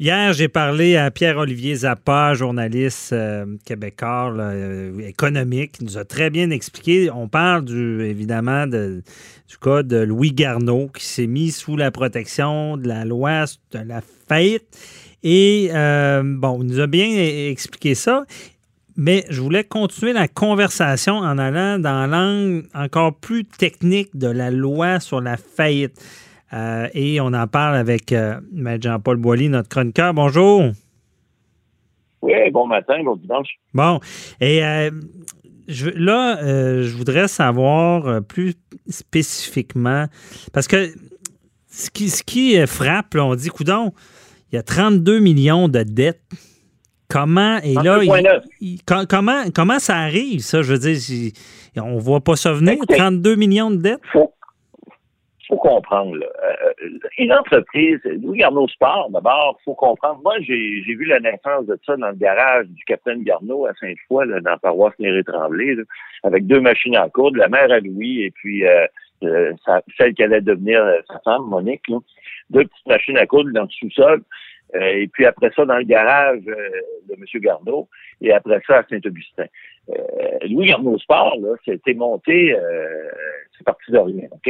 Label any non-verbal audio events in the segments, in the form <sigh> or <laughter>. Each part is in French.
Hier, j'ai parlé à Pierre-Olivier Zappa, journaliste euh, québécois, euh, économique, qui nous a très bien expliqué. On parle évidemment du cas de Louis Garneau qui s'est mis sous la protection de la loi de la faillite. Et euh, bon, il nous a bien expliqué ça. Mais je voulais continuer la conversation en allant dans l'angle encore plus technique de la loi sur la faillite. Euh, et on en parle avec euh, Jean-Paul Boilly, notre chroniqueur. Bonjour. Oui, bon matin, bon dimanche. Bon. Et euh, je, là, je voudrais savoir plus spécifiquement, parce que ce qui, ce qui frappe, on dit, coudon, il y a 32 millions de dettes. Comment, et là, comment, comment ça arrive, ça? Je veux dire, on ne voit pas ça venir, 32 millions de dettes? faut comprendre. Là. Euh, une entreprise, Louis Garneau Sport, d'abord, faut comprendre. Moi, j'ai vu la naissance de ça dans le garage du capitaine Garneau à Sainte-Foy, dans la paroisse Néré-Tremblay, avec deux machines à coudre, la mère à Louis et puis euh, euh, celle qui allait devenir sa femme, Monique. Deux petites machines à coudre dans le sous-sol. Et puis après ça, dans le garage de M. Garneau, et après ça, à Saint-Augustin. Louis Garneau Sport, là, c'était monté c'est parti de rien, OK?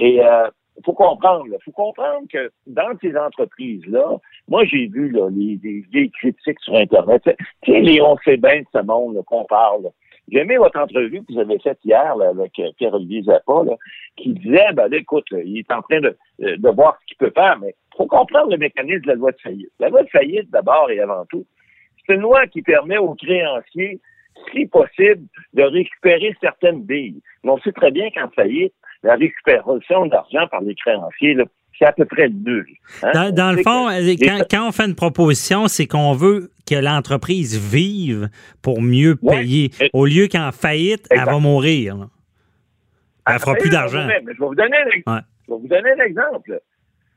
Et il euh, faut comprendre, il faut comprendre que dans ces entreprises-là, moi j'ai vu là, les, des, critiques sur Internet. Tu sais, les on sait bien de ce monde qu'on parle. J'ai aimé votre entrevue que vous avez faite hier avec euh, Pierre-Olivier Zappa, qui disait, ben écoute, il est en train de, euh, de voir ce qu'il peut faire, mais il faut comprendre le mécanisme de la loi de faillite. La loi de faillite, d'abord et avant tout, c'est une loi qui permet aux créanciers si possible, de récupérer certaines billes. Mais on sait très bien qu'en faillite, la récupération d'argent par les créanciers, c'est à peu près nul. Hein? Dans, le fond, euh, quand, on fait une proposition, c'est qu'on veut que l'entreprise vive pour mieux payer. Au lieu qu'en faillite, elle va mourir. Elle ne fera plus d'argent. Je vais vous donner un, exemple.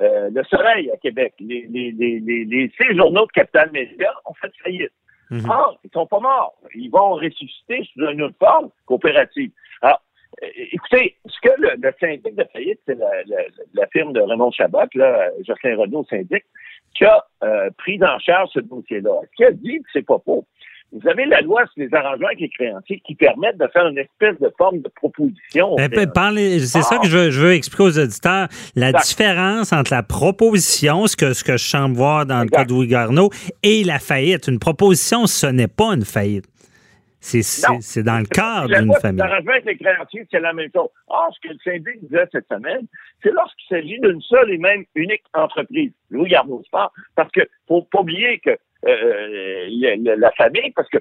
Euh, le Soleil à Québec, les, les, les, les, six journaux de Capital Média ont fait faillite. Mhm. Ah, ils sont pas morts. Ils vont ressusciter sous une autre forme coopérative. Alors, écoutez, ce que le, syndic de faillite, c'est la, firme de Raymond Chabot, là, Jocelyn Renaud syndic, qui a euh, pris en charge ce dossier-là. Ce qu'il a dit, c'est pas faux? Vous avez la loi sur les arrangements avec les créanciers qui permettent de faire une espèce de forme de proposition. Ben, c'est ça que je veux, expliquer aux auditeurs. La différence entre la proposition, ce que, ce que je semble voir dans le cas de Louis Garneau, et la faillite. Une proposition, ce n'est pas une faillite. C'est dans le cadre d'une famille. L'arrangement avec les créanciers, c'est la même chose. Or, ce que le syndic disait cette semaine, c'est lorsqu'il s'agit d'une seule et même unique entreprise, Louis Garneau Sport, parce que faut pas oublier que euh, la famille, parce qu'on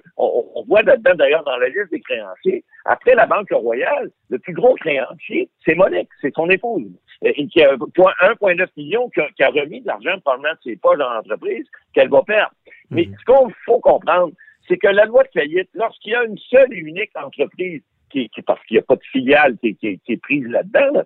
on voit là-dedans, d'ailleurs, dans la liste des créanciers, après la Banque Royale, le plus gros créancier, c'est Monique, c'est son épouse, et qui a 1,9 million qui a, remis de l'argent probablement de ses poches dans l'entreprise qu'elle va perdre. Mais mhm. ce qu'il faut comprendre, c'est que la loi de faillite, lorsqu'il y a une seule et unique entreprise, qui, qui parce qu'il n'y a pas de filiale qui, qui est prise là-dedans,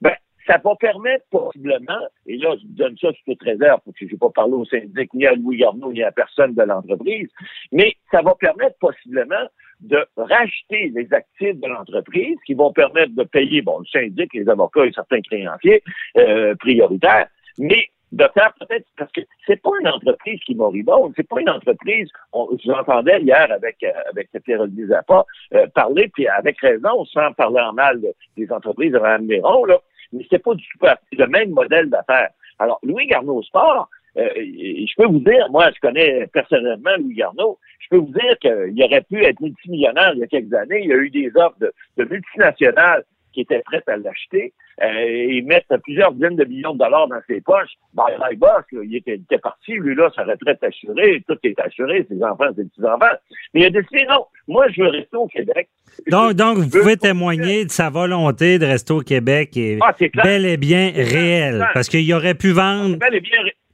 ben, ça va permettre possiblement, et là, je donne ça sous toute réserve, parce que je n'ai pas parlé au syndic, ni à Louis Garneau, ni à personne de l'entreprise, mais ça va permettre possiblement de racheter les actifs de l'entreprise qui vont permettre de payer, bon, le syndic, les avocats et certains créanciers euh, prioritaires, mais de faire peut-être parce que c'est pas une entreprise qui moribonde, c'est pas une entreprise. On, je l'entendais hier avec euh, avec Pierre-Olivier Zappa euh, parler, puis avec raison, sans parler en mal des entreprises de Mme Méron, là, mais c'est pas du tout le même modèle d'affaires. Alors, Louis Garneau Sport, euh, je peux vous dire, moi, je connais personnellement Louis Garneau, je peux vous dire qu'il aurait pu être multimillionnaire il y a quelques années. Il y a eu des offres de, de multinationales qui étaient prêtes à l'acheter euh, et mettre plusieurs dizaines de millions de dollars dans ses poches. Ben, my boss, il, était, parti, lui, là, sa retraite assurée, tout est assuré, ses enfants, ses petits-enfants. Mais il a décidé, non, moi, je veux rester au Québec. Donc, donc vous pouvez témoigner de sa volonté de rester au Québec et ah, bel et bien réel, parce qu'il aurait pu vendre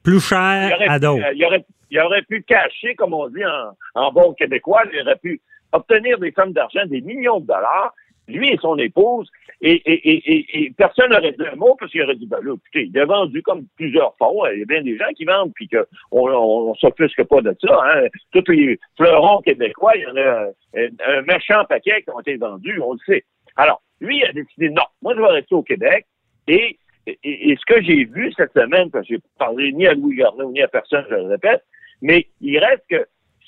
plus cher à d'autres. Il aurait, il aurait pu cacher, comme on dit en, en bon québécois, il aurait pu obtenir des sommes d'argent, des millions de dollars, lui et son épouse, et, et, et, et personne n'aurait dit un mot parce qu'il aurait dit, ben là, écoutez, il a vendu comme plusieurs fonds, il y a bien des gens qui vendent, puis qu'on on, on s'offusque pas de ça. Hein. Tous les fleurons québécois, il y en a un, un méchant paquet qui ont été vendus, on le sait. Alors, lui il a décidé, non, moi je vais rester au Québec, et et, ce que j'ai vu cette semaine, parce que j'ai parlé ni à Louis Garneau ni à personne, je le répète, mais il reste que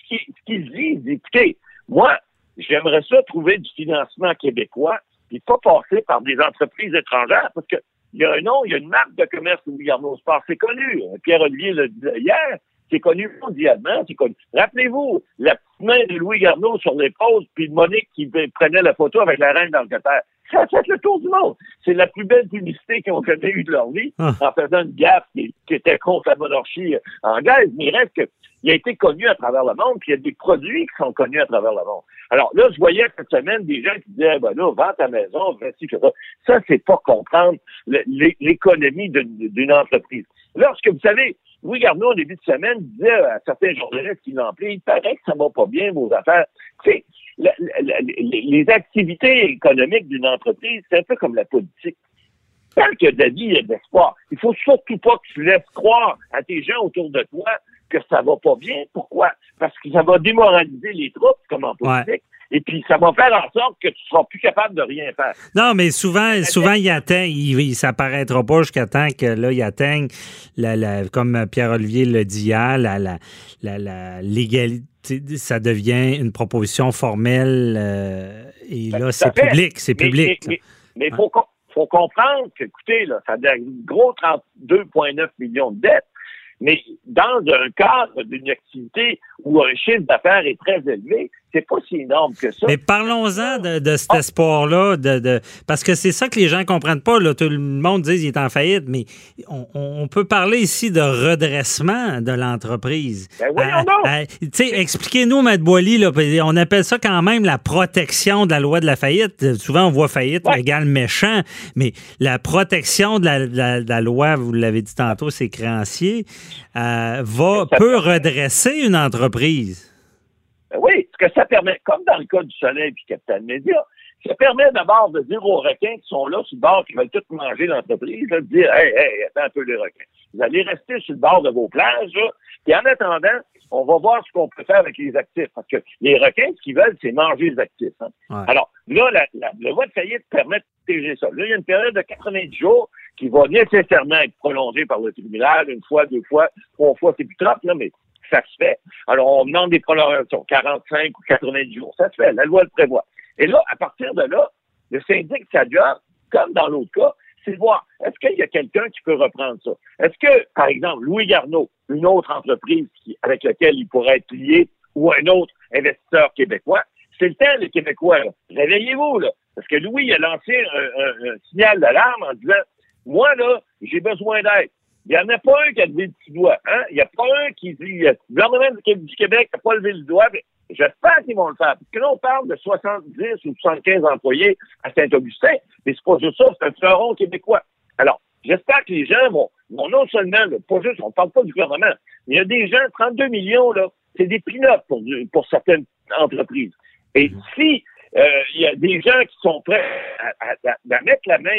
ce qu'il dit, il dit, écoutez, moi, j'aimerais ça trouver du financement québécois, puis pas passer par des entreprises étrangères, parce que il y a un nom, il y a une marque de commerce Louis Garneau Sport, c'est connu. Pierre-Olivier le disait hier, c'est connu mondialement, c'est connu. Rappelez-vous, la petite main de Louis Garneau sur l'épaule, puis Monique qui prenait la photo avec la reine d'Angleterre. Ça a fait le tour du monde. C'est la plus belle publicité qu'ils ont jamais eue de leur vie, ah. en faisant une gaffe qui, était contre la monarchie anglaise, mais il reste qu'il a été connu à travers le monde, puis il y a des produits qui sont connus à travers le monde. Alors là, je voyais cette semaine des gens qui disaient, ben là, vends ta maison, voici que ça. Ça, c'est pas comprendre l'économie d'une entreprise. Lorsque, vous savez, Louis Garneau, au début de semaine, disait à certains journalistes qui l'emplit, il paraît que ça va pas bien, vos affaires. Tu sais, les activités économiques d'une entreprise, c'est un peu comme la politique. Tant que David il y a d'espoir, il faut surtout pas que tu laisses croire à tes gens autour de toi que ça va pas bien. Pourquoi? Parce que ça va démoraliser les troupes, comme en politique. Et puis, ça va faire en sorte que tu seras plus capable de rien faire. Non, mais souvent, souvent, il atteint, il, il s'apparaîtra pas jusqu'à temps que là, il atteigne, la, comme Pierre-Olivier le dit hier, la, la, la, légalité ça devient une proposition formelle euh, et là, c'est public, c'est public. Mais il faut, faut, comprendre que, écoutez, là, ça a un gros 32,9 millions de dettes, mais dans un cadre d'une activité où un chiffre d'affaires est très élevé, c'est pas si énorme que ça. Mais parlons-en de, cet ah. espoir-là, de, parce que c'est ça que les gens comprennent pas. Là. Tout le monde dit qu'il est en faillite, mais on, peut parler ici de redressement de l'entreprise. Ben euh, euh, expliquez-nous, M. Boily, là, on appelle ça quand même la protection de la loi de la faillite. Souvent, on voit faillite égale méchant, mais la protection de la, loi, vous l'avez dit tantôt, c'est créanciers, euh, va, peut redresser une entreprise. Ben oui, que ça permet, comme dans le cas du Soleil et Capital Média, ça permet d'abord de dire aux requins qui sont là sur le bord, qui veulent tout manger l'entreprise, de dire Hey, hey, attends un peu les requins. Vous allez rester sur le bord de vos plages, là, puis en attendant, on va voir ce qu'on peut faire avec les actifs. Parce que les requins, ce qu'ils veulent, c'est manger les actifs. Hein. Alors, là, la, la, le voie de faillite permet de protéger ça. Là, il y a une période de 90 jours qui va nécessairement être prolongée par le tribunal, une fois, deux fois, trois fois, c'est plus trop, là, mais ça se fait. Alors, on demande des prolongations, 45 ou 90 jours, ça se fait, la loi le prévoit. Et là, à partir de là, le syndic, doit, comme dans l'autre cas, c'est de voir, est-ce qu'il y a quelqu'un qui peut reprendre ça? Est-ce que, par exemple, Louis Garneau, une autre entreprise avec laquelle il pourrait être lié, ou un autre investisseur québécois, c'est le temps, les Québécois, réveillez-vous, là. Parce que Louis il a lancé un, un signal d'alarme en disant, moi, là, j'ai besoin d'aide. Il n'y en a pas un qui a levé le petit doigt. Hein? Il n'y a pas un qui dit, le gouvernement du Québec n'a pas levé le doigt. J'espère qu'ils vont le faire. Parce que là, on parle de 70 ou 75 employés à Saint-Augustin, mais c'est pas juste ça, c'est un fleuron québécois. Alors, j'espère que les gens vont, non seulement, pas juste, on parle pas du gouvernement, mais il y a des gens, 32 millions, là, c'est des pilotes pour, pour certaines entreprises. Et mhm. si euh, il y a des gens qui sont prêts à, mettre la main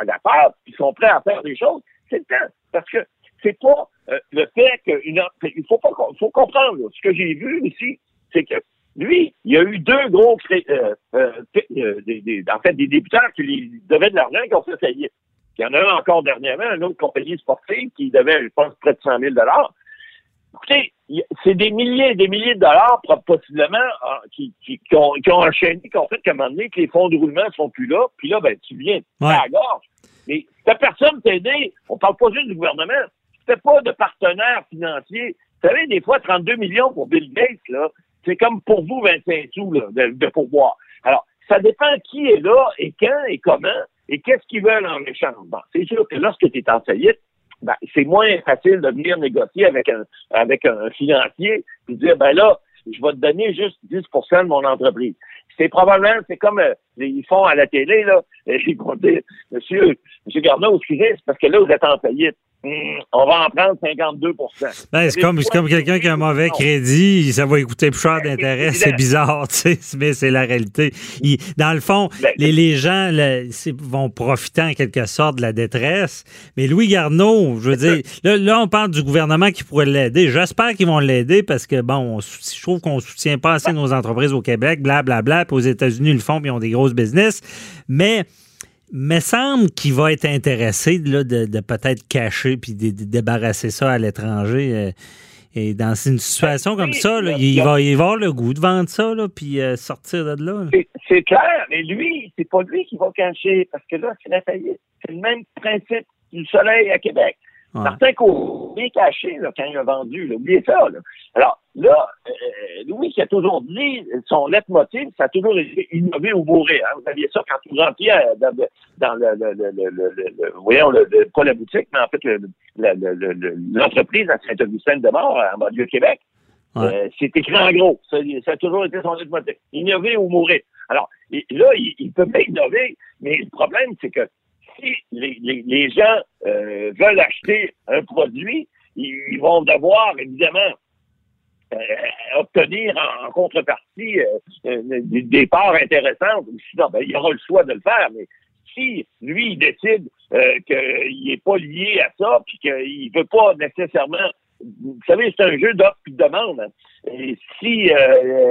à, la part, qui sont prêts à faire des choses, c'est le temps. Parce que c'est pas euh, le fait qu'une il faut pas faut comprendre ce que j'ai vu ici, c'est que lui, il y a eu deux gros euh, euh, des, en fait des débutants qui lui devaient de l'argent qui ont fait faillite. Il y en a un encore dernièrement, une autre compagnie sportive qui devait, je pense, près de 100 000 Écoutez, c'est des milliers et des milliers de dollars, possiblement, qui, qui, ont, qui ont enchaîné, qui ont fait qu'à un moment donné, que les fonds de roulement sont plus là, puis là, ben, tu viens à la gorge. Mais ta personne t'aider, on parle pas juste du gouvernement, si pas de partenaire financier, vous savez, des fois, 32 millions pour Bill Gates, là, c'est comme pour vous 25 sous de, de pourboire. Alors, ça dépend qui est là et quand et comment et qu'est-ce qu'ils veulent en échange. C'est sûr que lorsque tu es en faillite, ben, c'est moins facile de venir négocier avec un avec un financier et dire ben là, je vais te donner juste 10% de mon entreprise. C'est probablement, c'est comme euh, ils font à la télé, là, <laughs> ils vont dire, Monsieur, Monsieur Garneau, excusez, c'est parce que là, vous êtes en faillite. Hmm, on va en prendre 52% ben, C'est comme, comme quelqu'un qui a un mauvais crédit, ça va écouter plus cher ben, d'intérêt. C'est bizarre, <laughs> tu sais, mais c'est la réalité. dans le fond, ben, les, les, gens vont profiter en quelque sorte de la détresse. Mais Louis Garneau, je veux dire, là, on parle du gouvernement qui pourrait l'aider. J'espère qu'ils vont l'aider parce que, bon, je trouve qu'on ne soutient pas assez nos entreprises au Québec, blablabla. Bla, bla, puis aux États-Unis, ils le font, puis ils ont des grosses business. Mais me semble qu'il va être intéressé là, de, peut-être cacher puis de, débarrasser ça à l'étranger. Euh, et dans une situation comme ça, il, va, y avoir le goût de vendre ça, là, puis euh, sortir de là. C'est clair, mais lui, c'est pas lui qui va cacher, parce que là, c'est la faillite. C'est le même principe du soleil à Québec. Certains bien caché là, quand il a vendu. Là. Oubliez ça. Là. Alors là, euh, Louis qui a toujours dit, son leitmotiv, ça a toujours été innover ou mourir. Hein. Vous aviez ça quand vous rentriez euh, dans, dans le, le, le, le, voyons, le, pas la boutique, mais en fait l'entreprise à Saint-Augustin-de-Mort, en banlieue Québec. Euh, c'est écrit en gros. Ça, ça, a toujours été son leitmotiv. Innover ou mourir. Alors, là, il, il peut pas innover, mais le problème, c'est que si les, gens euh, veulent acheter un produit, ils, vont devoir, évidemment, euh, obtenir en, contrepartie euh, des, parts intéressantes. Sinon, ben, il aura le choix de le faire, mais si lui, il décide qu'il n'est pas lié à ça, puis qu'il ne veut pas nécessairement vous savez, c'est un jeu d'offre et de demande. Hein. Et si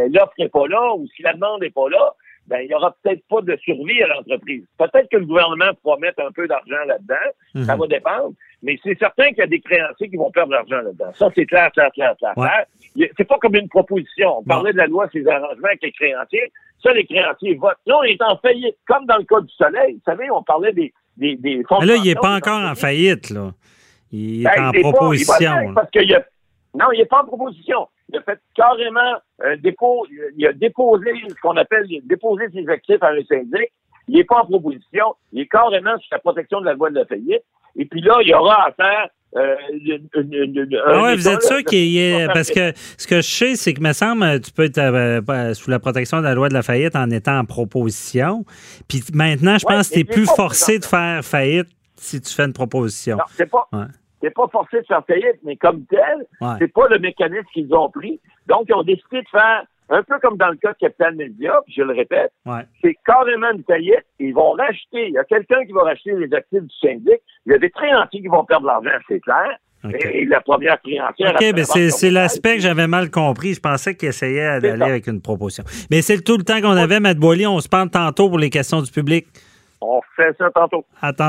l'offre n'est pas là ou si la demande n'est pas là, ben, il n'y aura peut-être pas de survie à l'entreprise. Peut-être que le gouvernement pourra mettre un peu d'argent là-dedans. Ça mhm. va dépendre. Mais c'est certain qu'il y a des créanciers qui vont perdre de l'argent là-dedans. Ça, c'est clair, clair, clair, clair. C'est pas comme une proposition. On parlait de la loi ces arrangements avec les créanciers. Ça, les créanciers votent. Là, on est en faillite. Comme dans le cas du soleil. Vous savez, on parlait des, des, des fonds. Mais là, il n'est pas encore en faillite, là. Il est ben, en proposition. parce qu'il a... Non, il n'est pas en proposition il a fait carrément un dépôt, il a déposé ce qu'on appelle, déposé ses actifs à un syndic. Il n'est pas en proposition, il est carrément sur la protection de la loi de la faillite. Et puis là, il y aura à faire euh, ah ouais, vous êtes sûr qu'il est. Parce que ce que je sais, c'est que, me semble, tu peux être euh, sous la protection de la loi de la faillite en étant en proposition. Puis maintenant, je pense que tu es plus forcé de faire faillite si tu fais une proposition. Non, c'est pas. C'est pas forcé de faire faillite, mais comme tel, c'est pas le mécanisme qu'ils ont pris. Donc, ils ont décidé de faire un peu comme dans le cas de Capital Media, puis je le répète, c'est carrément une faillite. Ils vont racheter. Il y a quelqu'un qui va racheter les actifs du syndic. Il y a des créanciers qui vont perdre l'argent, c'est clair. Et la première créancière. OK, mais c'est l'aspect que j'avais mal compris. Je pensais qu'il essayait d'aller avec une proposition. Mais c'est tout le temps qu'on avait, Matt Boily. On se parle tantôt pour les questions du public. On fait ça tantôt. Attends.